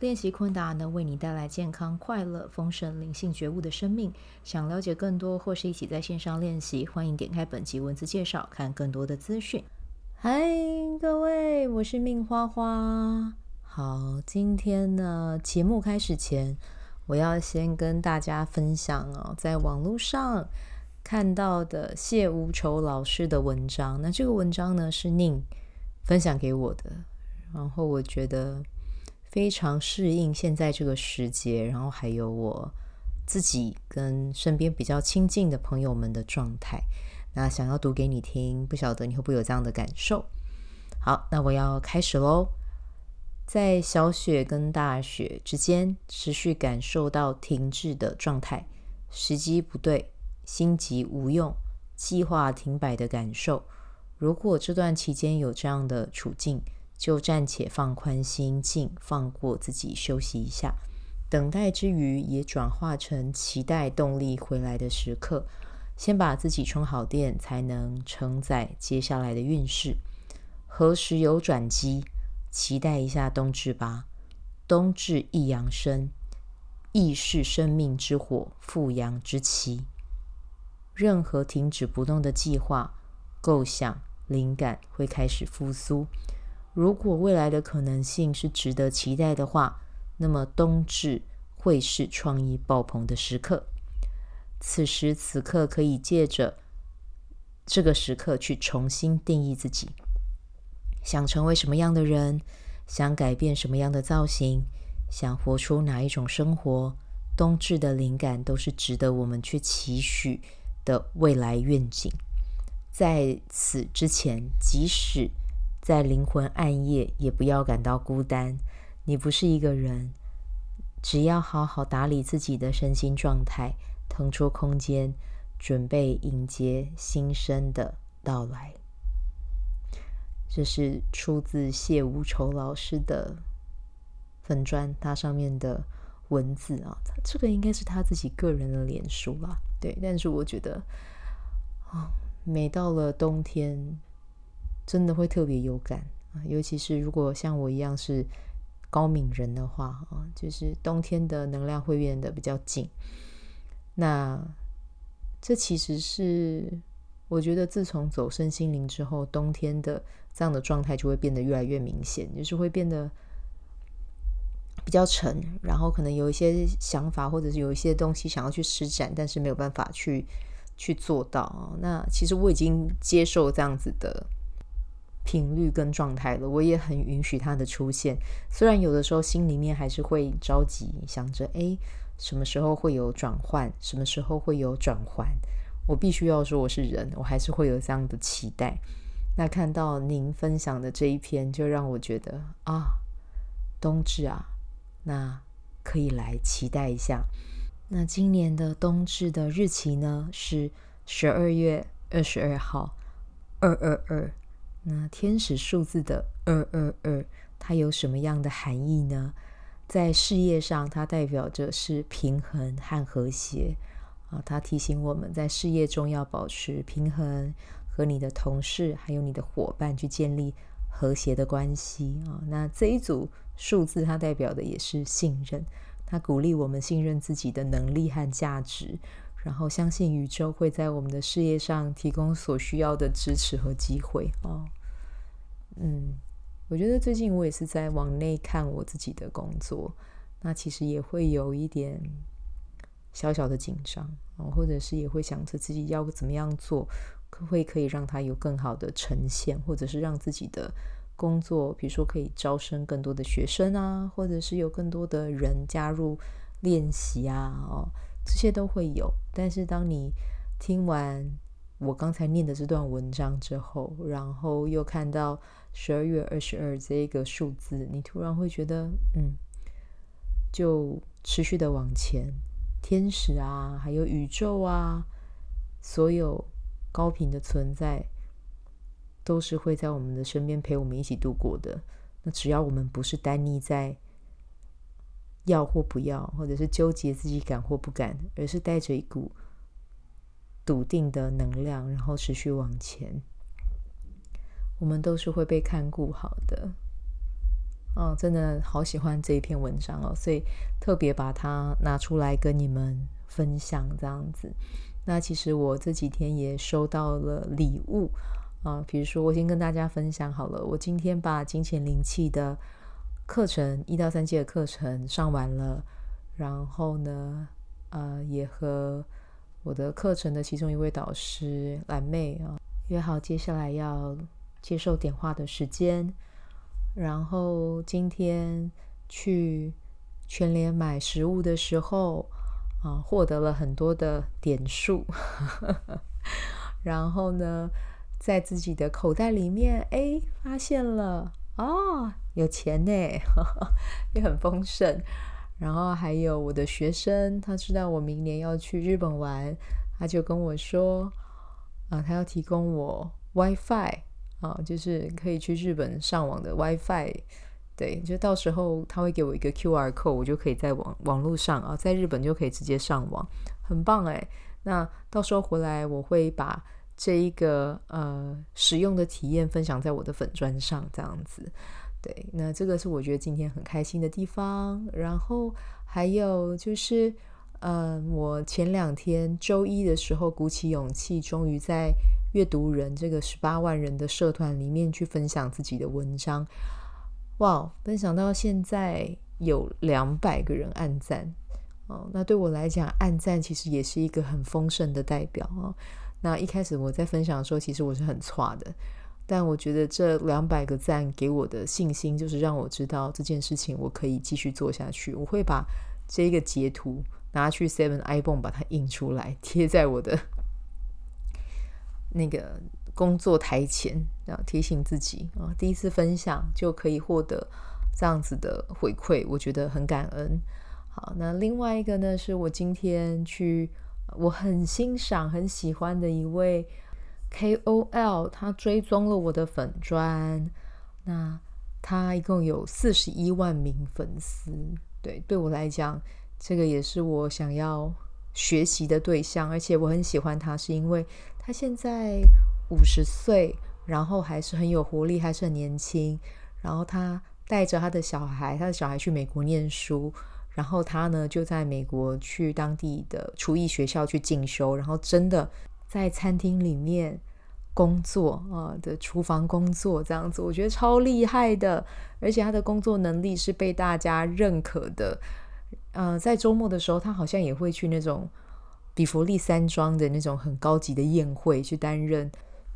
练习昆达能为你带来健康、快乐、丰盛、灵性觉悟的生命。想了解更多或是一起在线上练习，欢迎点开本集文字介绍，看更多的资讯。嗨，各位，我是命花花。好，今天呢，节目开始前，我要先跟大家分享哦，在网络上看到的谢无愁老师的文章。那这个文章呢，是宁分享给我的，然后我觉得。非常适应现在这个时节，然后还有我自己跟身边比较亲近的朋友们的状态，那想要读给你听，不晓得你会不会有这样的感受？好，那我要开始喽。在小雪跟大雪之间，持续感受到停滞的状态，时机不对，心急无用，计划停摆的感受。如果这段期间有这样的处境，就暂且放宽心境，放过自己，休息一下。等待之余，也转化成期待动力回来的时刻。先把自己充好电，才能承载接下来的运势。何时有转机？期待一下冬至吧。冬至一阳生，亦是生命之火复阳之期。任何停止不动的计划、构想、灵感会开始复苏。如果未来的可能性是值得期待的话，那么冬至会是创意爆棚的时刻。此时此刻，可以借着这个时刻去重新定义自己，想成为什么样的人，想改变什么样的造型，想活出哪一种生活。冬至的灵感都是值得我们去期许的未来愿景。在此之前，即使在灵魂暗夜，也不要感到孤单。你不是一个人，只要好好打理自己的身心状态，腾出空间，准备迎接新生的到来。这是出自谢无愁老师的粉砖，它上面的文字啊，这个应该是他自己个人的脸书吧？对，但是我觉得啊，每到了冬天。真的会特别有感啊，尤其是如果像我一样是高敏人的话啊，就是冬天的能量会变得比较紧。那这其实是我觉得自从走身心灵之后，冬天的这样的状态就会变得越来越明显，就是会变得比较沉，然后可能有一些想法或者是有一些东西想要去施展，但是没有办法去去做到。那其实我已经接受这样子的。频率跟状态了，我也很允许它的出现。虽然有的时候心里面还是会着急，想着哎，什么时候会有转换，什么时候会有转换。我必须要说我是人，我还是会有这样的期待。那看到您分享的这一篇，就让我觉得啊，冬至啊，那可以来期待一下。那今年的冬至的日期呢，是十二月二十二号，二二二。那天使数字的二二二，它有什么样的含义呢？在事业上，它代表着是平衡和和谐啊。它提醒我们在事业中要保持平衡，和你的同事还有你的伙伴去建立和谐的关系啊。那这一组数字，它代表的也是信任，它鼓励我们信任自己的能力和价值。然后相信宇宙会在我们的事业上提供所需要的支持和机会哦。嗯，我觉得最近我也是在往内看我自己的工作，那其实也会有一点小小的紧张哦，或者是也会想着自己要怎么样做，可会可以让它有更好的呈现，或者是让自己的工作，比如说可以招生更多的学生啊，或者是有更多的人加入练习啊，哦。这些都会有，但是当你听完我刚才念的这段文章之后，然后又看到十二月二十二这个数字，你突然会觉得，嗯，就持续的往前，天使啊，还有宇宙啊，所有高频的存在都是会在我们的身边陪我们一起度过的。那只要我们不是单溺在要或不要，或者是纠结自己敢或不敢，而是带着一股笃定的能量，然后持续往前，我们都是会被看顾好的。哦，真的好喜欢这一篇文章哦，所以特别把它拿出来跟你们分享这样子。那其实我这几天也收到了礼物啊，比如说我先跟大家分享好了，我今天把金钱灵气的课程一到三阶的课程上完了，然后呢，呃，也和我的课程的其中一位导师蓝妹啊约好接下来要接受点化的时间。然后今天去全联买食物的时候，啊，获得了很多的点数。然后呢，在自己的口袋里面，哎，发现了哦，有钱呢，也很丰盛。然后还有我的学生，他知道我明年要去日本玩，他就跟我说，啊，他要提供我 WiFi。啊，就是可以去日本上网的 WiFi，对，就到时候他会给我一个 QR code，我就可以在网网络上啊，在日本就可以直接上网，很棒哎。那到时候回来，我会把这一个呃使用的体验分享在我的粉砖上，这样子。对，那这个是我觉得今天很开心的地方。然后还有就是，嗯、呃，我前两天周一的时候鼓起勇气，终于在。阅读人这个十八万人的社团里面去分享自己的文章，哇！分享到现在有两百个人按赞哦。那对我来讲，按赞其实也是一个很丰盛的代表哦。那一开始我在分享的时候，其实我是很差的，但我觉得这两百个赞给我的信心，就是让我知道这件事情我可以继续做下去。我会把这个截图拿去 Seven iPhone 把它印出来，贴在我的。那个工作台前，要提醒自己啊，第一次分享就可以获得这样子的回馈，我觉得很感恩。好，那另外一个呢，是我今天去我很欣赏、很喜欢的一位 KOL，他追踪了我的粉专，那他一共有四十一万名粉丝。对，对我来讲，这个也是我想要学习的对象，而且我很喜欢他，是因为。他现在五十岁，然后还是很有活力，还是很年轻。然后他带着他的小孩，他的小孩去美国念书，然后他呢就在美国去当地的厨艺学校去进修，然后真的在餐厅里面工作啊的厨房工作这样子，我觉得超厉害的，而且他的工作能力是被大家认可的。呃，在周末的时候，他好像也会去那种。比佛利山庄的那种很高级的宴会，去担任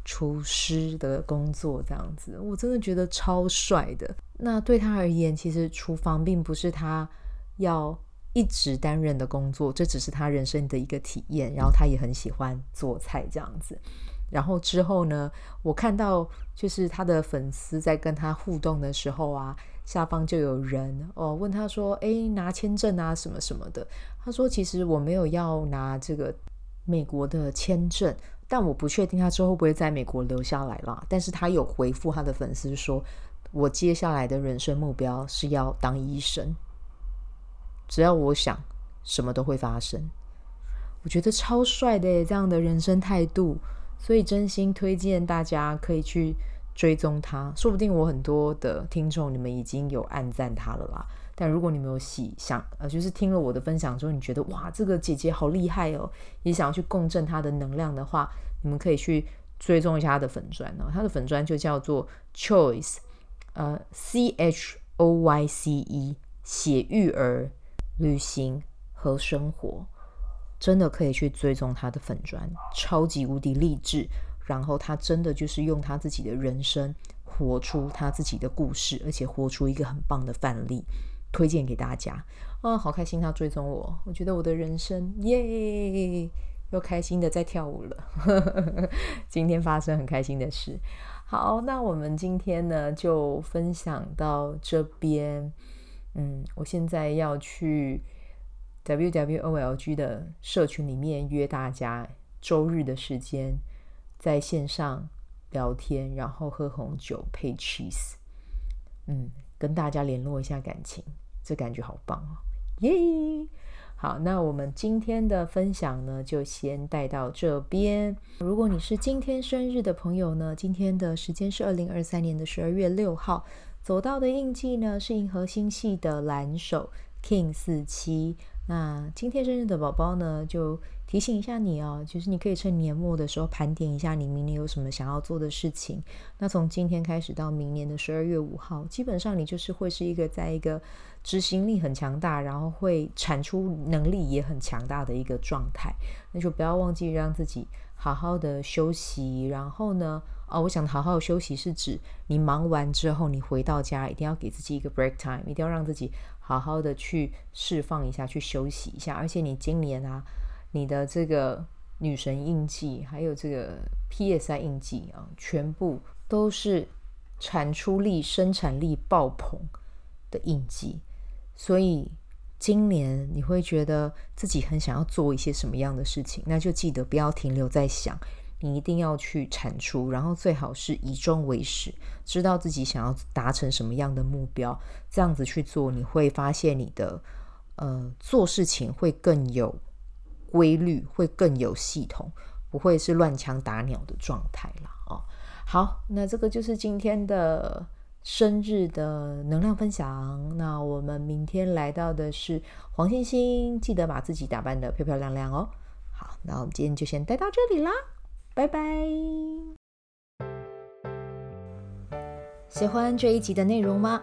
厨师的工作，这样子，我真的觉得超帅的。那对他而言，其实厨房并不是他要一直担任的工作，这只是他人生的一个体验。然后他也很喜欢做菜，这样子。然后之后呢，我看到就是他的粉丝在跟他互动的时候啊。下方就有人哦问他说：“诶，拿签证啊什么什么的。”他说：“其实我没有要拿这个美国的签证，但我不确定他之后会不会在美国留下来啦。但是他有回复他的粉丝说：‘我接下来的人生目标是要当医生，只要我想，什么都会发生。’我觉得超帅的耶，这样的人生态度，所以真心推荐大家可以去。”追踪他，说不定我很多的听众，你们已经有暗赞他了啦。但如果你们有喜想，呃，就是听了我的分享之后，你觉得哇，这个姐姐好厉害哦，也想要去共振她的能量的话，你们可以去追踪一下她的粉砖哦。她的粉砖就叫做 Choice，呃，C H O Y C E，写育儿、旅行和生活，真的可以去追踪她的粉砖，超级无敌励志。然后他真的就是用他自己的人生活出他自己的故事，而且活出一个很棒的范例，推荐给大家。啊、哦，好开心他追踪我，我觉得我的人生耶，又开心的在跳舞了。今天发生很开心的事。好，那我们今天呢就分享到这边。嗯，我现在要去 WWOLG 的社群里面约大家。周日的时间，在线上聊天，然后喝红酒配 cheese，嗯，跟大家联络一下感情，这感觉好棒哦，耶、好，那我们今天的分享呢，就先带到这边。如果你是今天生日的朋友呢，今天的时间是二零二三年的十二月六号，走到的印记呢是银河星系的蓝手 King 四七。那今天生日的宝宝呢，就提醒一下你哦，其实你可以趁年末的时候盘点一下你明年有什么想要做的事情。那从今天开始到明年的十二月五号，基本上你就是会是一个在一个执行力很强大，然后会产出能力也很强大的一个状态。那就不要忘记让自己好好的休息。然后呢，哦，我想好好休息是指你忙完之后，你回到家一定要给自己一个 break time，一定要让自己。好好的去释放一下，去休息一下。而且你今年啊，你的这个女神印记，还有这个 PSI 印记啊，全部都是产出力、生产力爆棚的印记。所以今年你会觉得自己很想要做一些什么样的事情，那就记得不要停留在想。你一定要去产出，然后最好是以终为始，知道自己想要达成什么样的目标，这样子去做，你会发现你的呃做事情会更有规律，会更有系统，不会是乱枪打鸟的状态了哦。好，那这个就是今天的生日的能量分享。那我们明天来到的是黄星星，记得把自己打扮得漂漂亮亮哦。好，那我们今天就先待到这里啦。拜拜！喜欢这一集的内容吗？